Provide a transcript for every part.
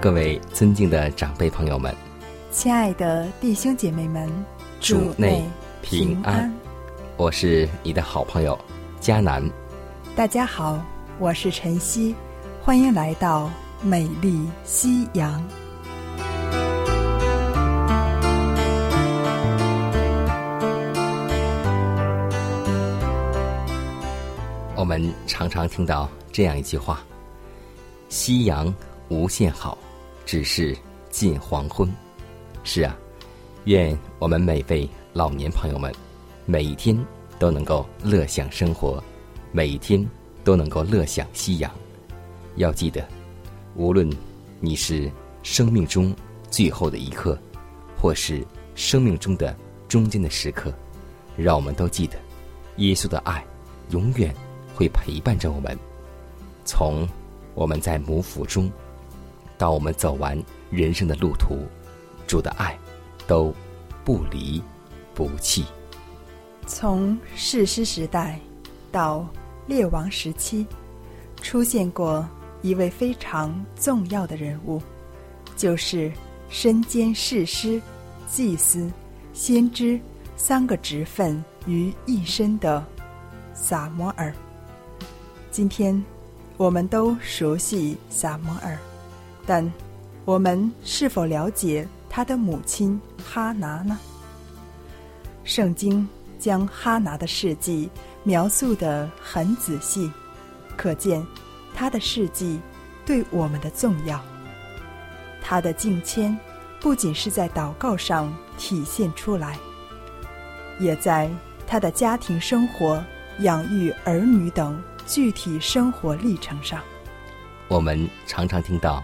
各位尊敬的长辈朋友们，亲爱的弟兄姐妹们，主内平安。我是你的好朋友佳南。大家好，我是晨曦，欢迎来到美丽夕阳。我们常常听到这样一句话：“夕阳无限好。”只是近黄昏，是啊，愿我们每位老年朋友们，每一天都能够乐享生活，每一天都能够乐享夕阳。要记得，无论你是生命中最后的一刻，或是生命中的中间的时刻，让我们都记得，耶稣的爱永远会陪伴着我们，从我们在母腹中。到我们走完人生的路途，主的爱都不离不弃。从世师时代到列王时期，出现过一位非常重要的人物，就是身兼世师、祭司、先知三个职分于一身的撒摩尔。今天我们都熟悉撒摩尔。但我们是否了解他的母亲哈拿呢？圣经将哈拿的事迹描述的很仔细，可见他的事迹对我们的重要。他的敬谦不仅是在祷告上体现出来，也在他的家庭生活、养育儿女等具体生活历程上。我们常常听到。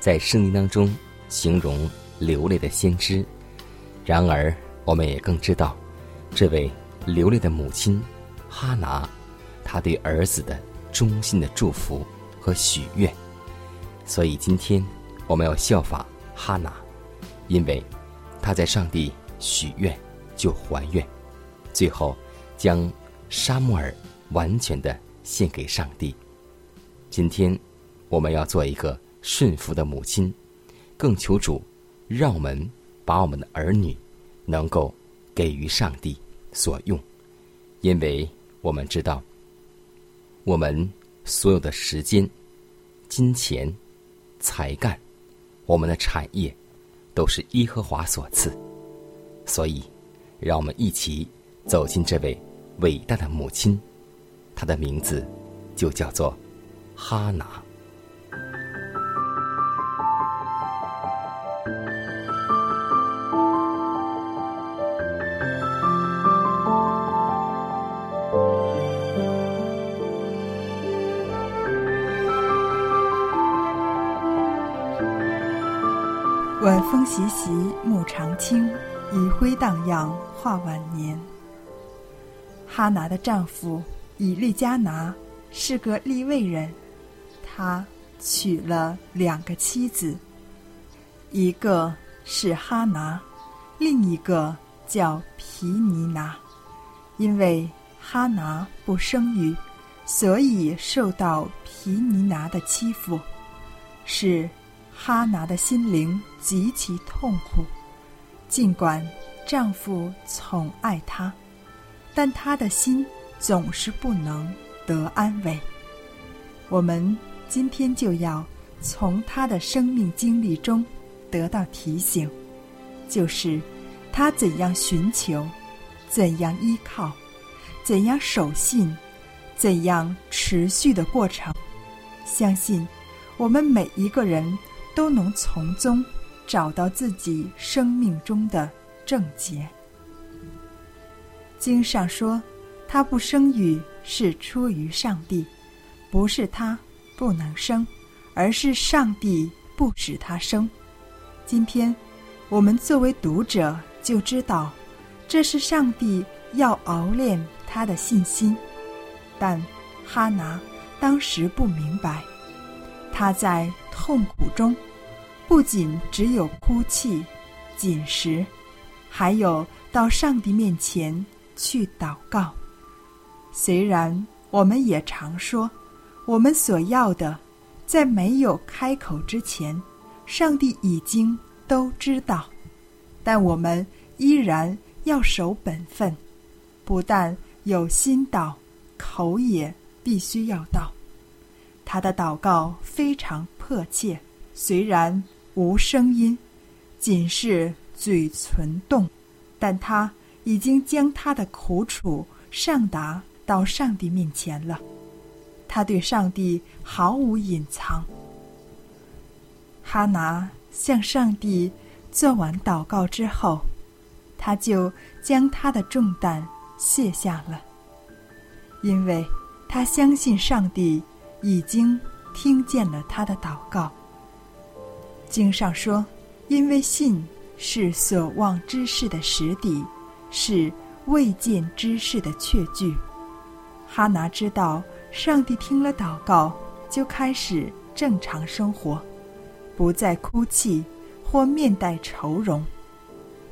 在圣经当中形容流泪的先知，然而我们也更知道，这位流泪的母亲哈拿，她对儿子的衷心的祝福和许愿。所以今天我们要效法哈拿，因为他在上帝许愿就还愿，最后将沙穆尔完全的献给上帝。今天我们要做一个。顺服的母亲，更求主，让我们把我们的儿女能够给予上帝所用，因为我们知道，我们所有的时间、金钱、才干，我们的产业，都是耶和华所赐，所以，让我们一起走进这位伟大的母亲，她的名字就叫做哈拿。习习，暮长青，余晖荡漾，化晚年。哈拿的丈夫以利加拿是个利未人，他娶了两个妻子，一个是哈拿，另一个叫皮尼拿。因为哈拿不生育，所以受到皮尼拿的欺负，是。哈拿的心灵极其痛苦，尽管丈夫宠爱她，但她的心总是不能得安慰。我们今天就要从她的生命经历中得到提醒，就是她怎样寻求，怎样依靠，怎样守信，怎样持续的过程。相信我们每一个人都能从中找到自己生命中的症结。经上说，他不生育是出于上帝，不是他不能生，而是上帝不使他生。今天，我们作为读者就知道，这是上帝要熬炼他的信心。但哈拿当时不明白，他在痛苦中，不仅只有哭泣、紧食，还有到上帝面前。去祷告。虽然我们也常说，我们所要的，在没有开口之前，上帝已经都知道，但我们依然要守本分，不但有心祷，口也必须要祷。他的祷告非常迫切，虽然无声音，仅是嘴唇动，但他。已经将他的苦楚上达到上帝面前了，他对上帝毫无隐藏。哈拿向上帝做完祷告之后，他就将他的重担卸下了，因为他相信上帝已经听见了他的祷告。经上说：“因为信是所望之事的实底。”是未见之事的确据。哈拿知道，上帝听了祷告，就开始正常生活，不再哭泣或面带愁容。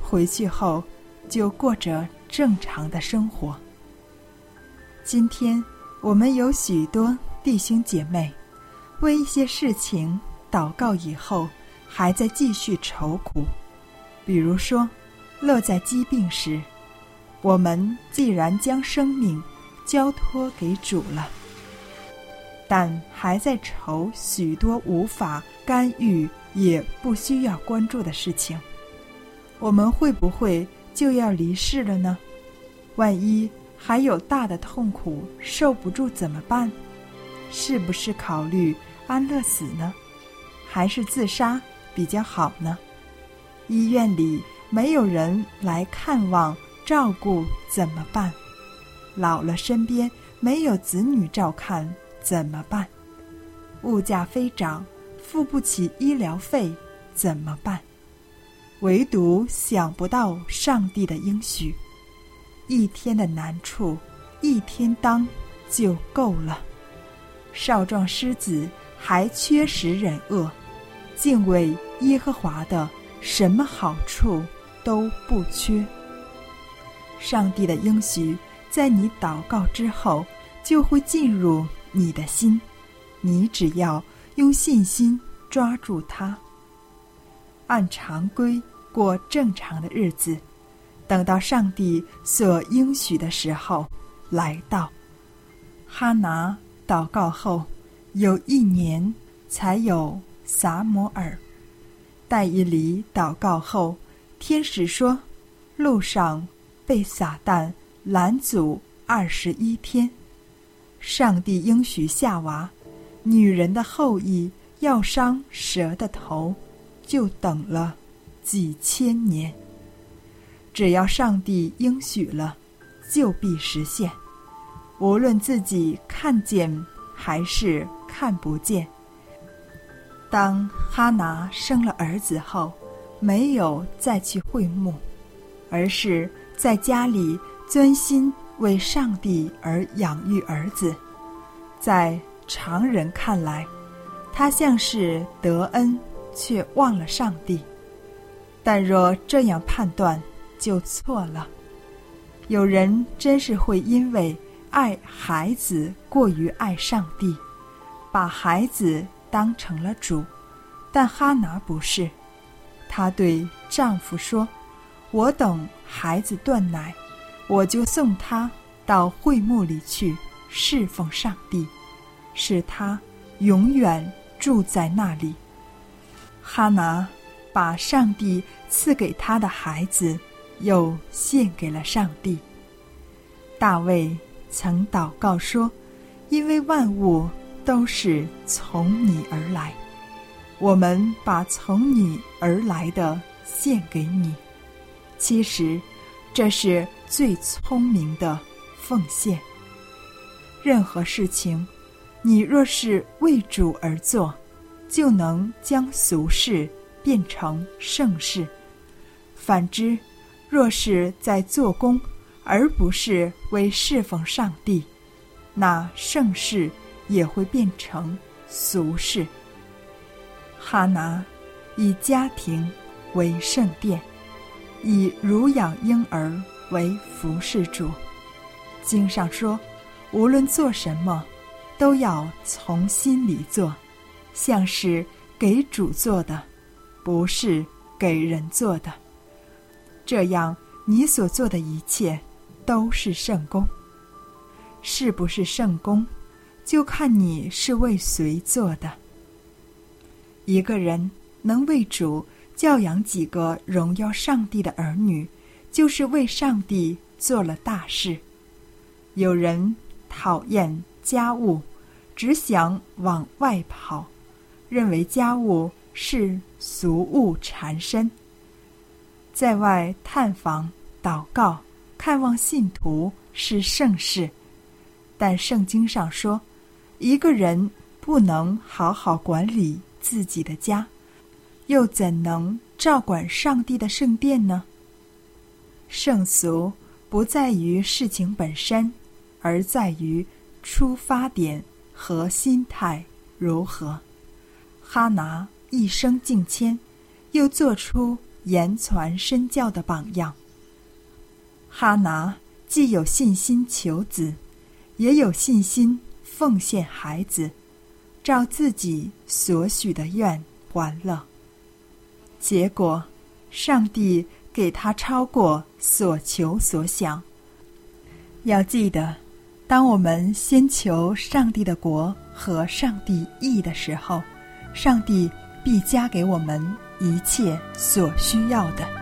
回去后，就过着正常的生活。今天，我们有许多弟兄姐妹，为一些事情祷告以后，还在继续愁苦，比如说。乐在疾病时，我们既然将生命交托给主了，但还在愁许多无法干预也不需要关注的事情，我们会不会就要离世了呢？万一还有大的痛苦受不住怎么办？是不是考虑安乐死呢？还是自杀比较好呢？医院里。没有人来看望照顾怎么办？老了身边没有子女照看怎么办？物价飞涨，付不起医疗费怎么办？唯独想不到上帝的应许，一天的难处一天当就够了。少壮狮子还缺食忍饿，敬畏耶和华的什么好处？都不缺。上帝的应许在你祷告之后就会进入你的心，你只要用信心抓住它，按常规过正常的日子，等到上帝所应许的时候来到。哈拿祷告后有一年才有撒摩尔，戴伊里祷告后。天使说：“路上被撒旦拦阻二十一天，上帝应许夏娃，女人的后裔要伤蛇的头，就等了几千年。只要上帝应许了，就必实现，无论自己看见还是看不见。当哈拿生了儿子后。”没有再去会幕，而是在家里专心为上帝而养育儿子。在常人看来，他像是得恩却忘了上帝。但若这样判断，就错了。有人真是会因为爱孩子过于爱上帝，把孩子当成了主，但哈拿不是。她对丈夫说：“我等孩子断奶，我就送他到会幕里去侍奉上帝，使他永远住在那里。哈拿把上帝赐给他的孩子，又献给了上帝。大卫曾祷告说：“因为万物都是从你而来，我们把从你而来的献给你。”其实，这是最聪明的奉献。任何事情，你若是为主而做，就能将俗事变成盛事；反之，若是在做工，而不是为侍奉上帝，那盛世也会变成俗事。哈拿以家庭为圣殿。以乳养婴儿为服侍主。经上说，无论做什么，都要从心里做，像是给主做的，不是给人做的。这样，你所做的一切都是圣功。是不是圣功，就看你是为谁做的。一个人能为主。教养几个荣耀上帝的儿女，就是为上帝做了大事。有人讨厌家务，只想往外跑，认为家务是俗物缠身。在外探访、祷告、看望信徒是盛事，但圣经上说，一个人不能好好管理自己的家。又怎能照管上帝的圣殿呢？圣俗不在于事情本身，而在于出发点和心态如何。哈拿一生敬谦，又做出言传身教的榜样。哈拿既有信心求子，也有信心奉献孩子，照自己所许的愿还了。结果，上帝给他超过所求所想。要记得，当我们先求上帝的国和上帝义的时候，上帝必加给我们一切所需要的。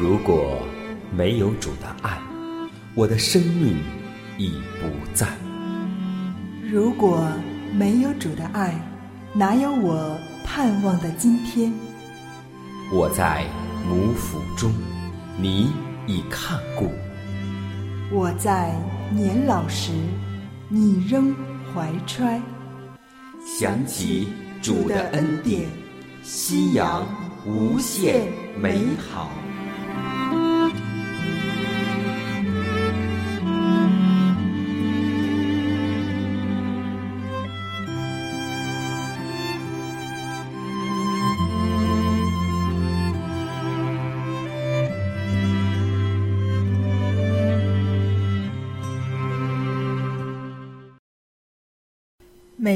如果没有主的爱，我的生命已不在。如果没有主的爱，哪有我盼望的今天？我在母腹中，你已看顾；我在年老时，你仍怀揣。想起主的恩典，夕阳无限美好。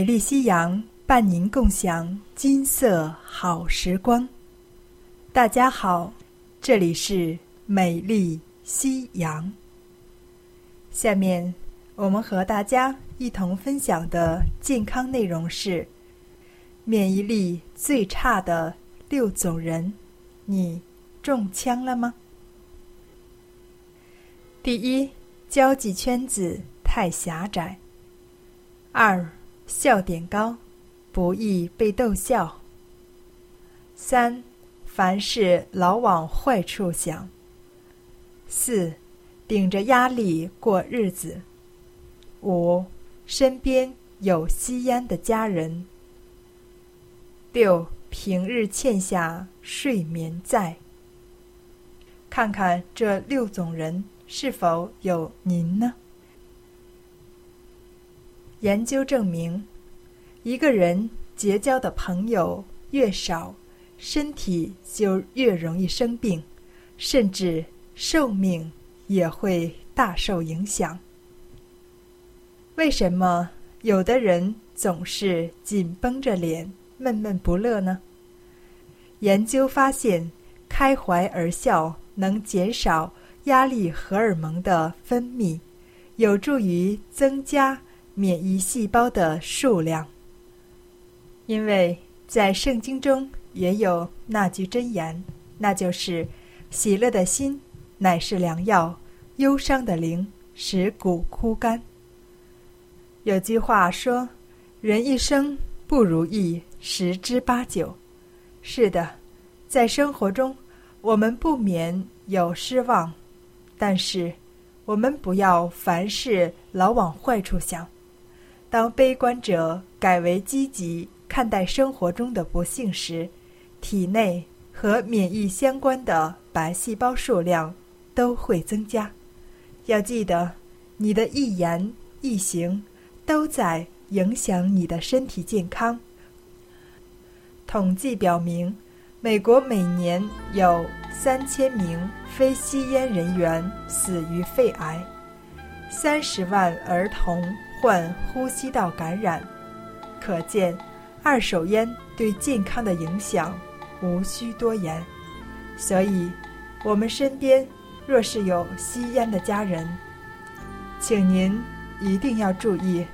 美丽夕阳伴您共享金色好时光。大家好，这里是美丽夕阳。下面我们和大家一同分享的健康内容是：免疫力最差的六种人，你中枪了吗？第一，交际圈子太狭窄。二。笑点高，不易被逗笑。三，凡事老往坏处想。四，顶着压力过日子。五，身边有吸烟的家人。六，平日欠下睡眠债。看看这六种人是否有您呢？研究证明，一个人结交的朋友越少，身体就越容易生病，甚至寿命也会大受影响。为什么有的人总是紧绷着脸、闷闷不乐呢？研究发现，开怀而笑能减少压力荷尔蒙的分泌，有助于增加。免疫细胞的数量，因为在圣经中也有那句真言，那就是“喜乐的心乃是良药，忧伤的灵使骨枯干”。有句话说：“人一生不如意十之八九。”是的，在生活中我们不免有失望，但是我们不要凡事老往坏处想。当悲观者改为积极看待生活中的不幸时，体内和免疫相关的白细胞数量都会增加。要记得，你的一言一行都在影响你的身体健康。统计表明，美国每年有三千名非吸烟人员死于肺癌，三十万儿童。患呼吸道感染，可见二手烟对健康的影响无需多言。所以，我们身边若是有吸烟的家人，请您一定要注意，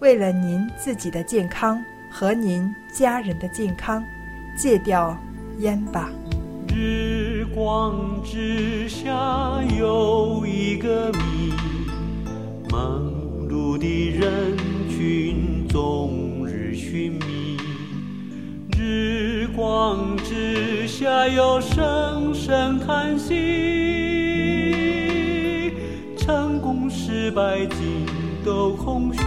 为了您自己的健康和您家人的健康，戒掉烟吧。日光之下有一个谜，梦。的人群终日寻觅，日光之下有声声叹息，成功失败尽都空虚。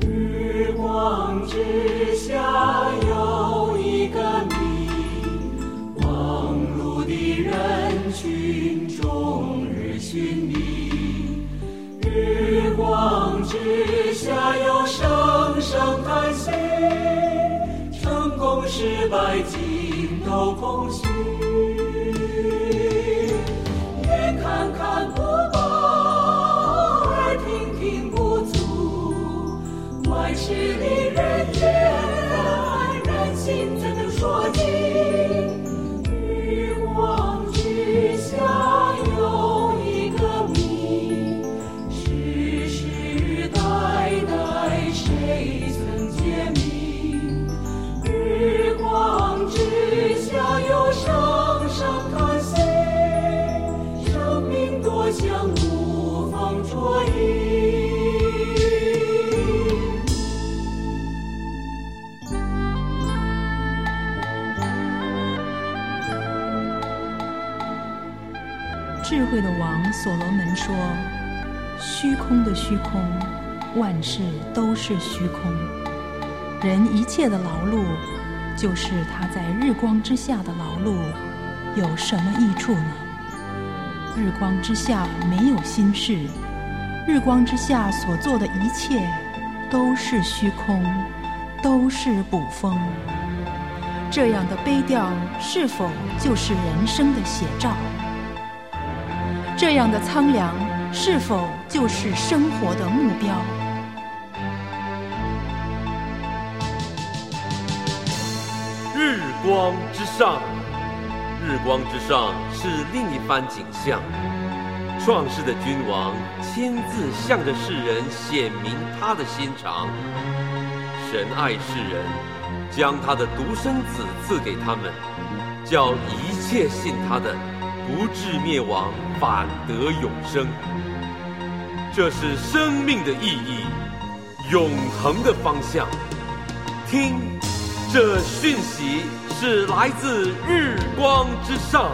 日光之下有一个光之下有声声叹息，成功失败尽都空虚。空。人一切的劳碌，就是他在日光之下的劳碌，有什么益处呢？日光之下没有心事，日光之下所做的一切都是虚空，都是捕风。这样的悲调，是否就是人生的写照？这样的苍凉，是否就是生活的目标？光之上，日光之上是另一番景象。创世的君王亲自向着世人显明他的心肠。神爱世人，将他的独生子赐给他们，叫一切信他的不至灭亡，反得永生。这是生命的意义，永恒的方向。听，这讯息是来自日光之上。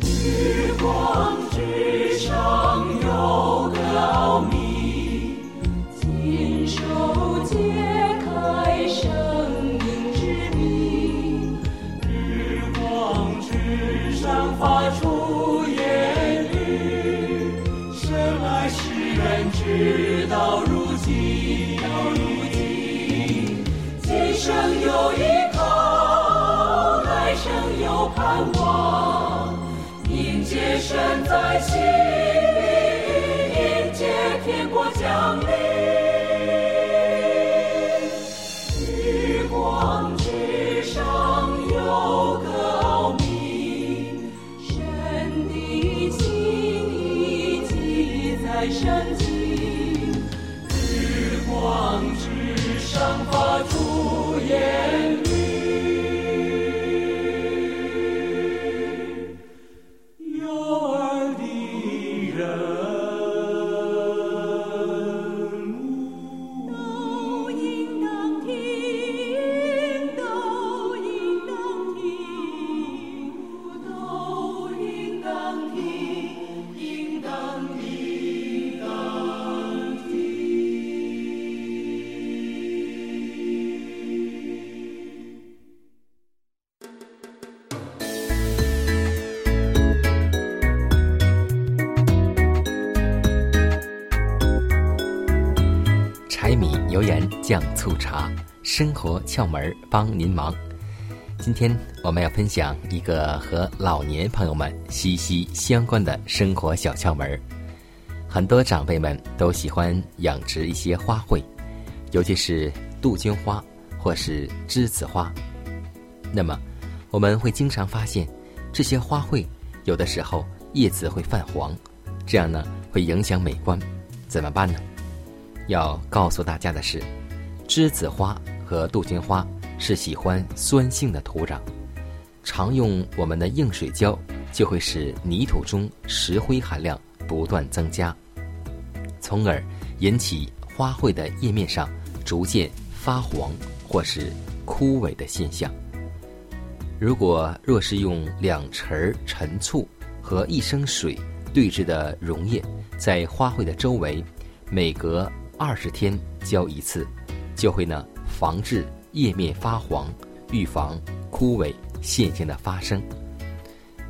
日光之上有个神在心。柴米油盐酱醋茶，生活窍门帮您忙。今天我们要分享一个和老年朋友们息息相关的生活小窍门。很多长辈们都喜欢养殖一些花卉，尤其是杜鹃花或是栀子花。那么，我们会经常发现，这些花卉有的时候叶子会泛黄，这样呢会影响美观，怎么办呢？要告诉大家的是，栀子花和杜鹃花是喜欢酸性的土壤，常用我们的硬水浇，就会使泥土中石灰含量不断增加，从而引起花卉的叶面上逐渐发黄或是枯萎的现象。如果若是用两匙陈醋和一升水兑制的溶液，在花卉的周围，每隔二十天浇一次，就会呢防治叶面发黄，预防枯萎现象的发生。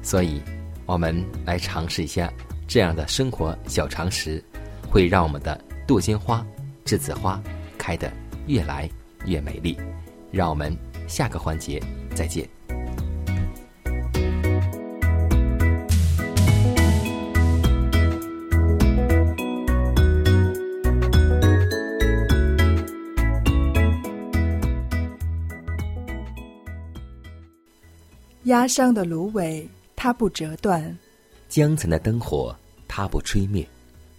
所以，我们来尝试一下这样的生活小常识，会让我们的杜鹃花、栀子花开得越来越美丽。让我们下个环节再见。压伤的芦苇，它不折断。江城的灯火，它不吹灭。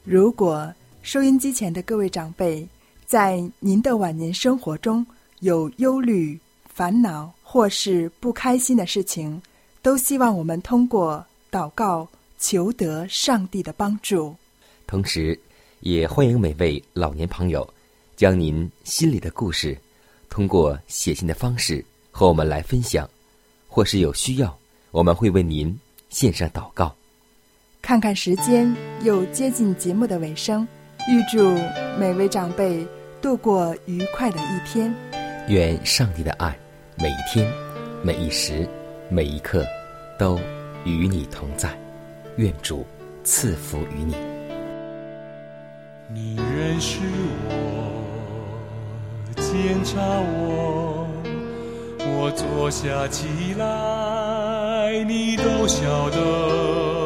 如果收音机前的各位长辈，在您的晚年生活中有忧虑、烦恼或是不开心的事情，都希望我们通过祷告求得上帝的帮助。同时，也欢迎每位老年朋友，将您心里的故事，通过写信的方式和我们来分享，或是有需要，我们会为您献上祷告。看看时间，又接近节目的尾声，预祝每位长辈度过愉快的一天。愿上帝的爱每一天、每一时、每一刻都与你同在。愿主赐福于你。你认识我，检查我，我坐下起来，你都晓得。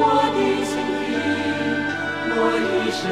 我的心底，我一生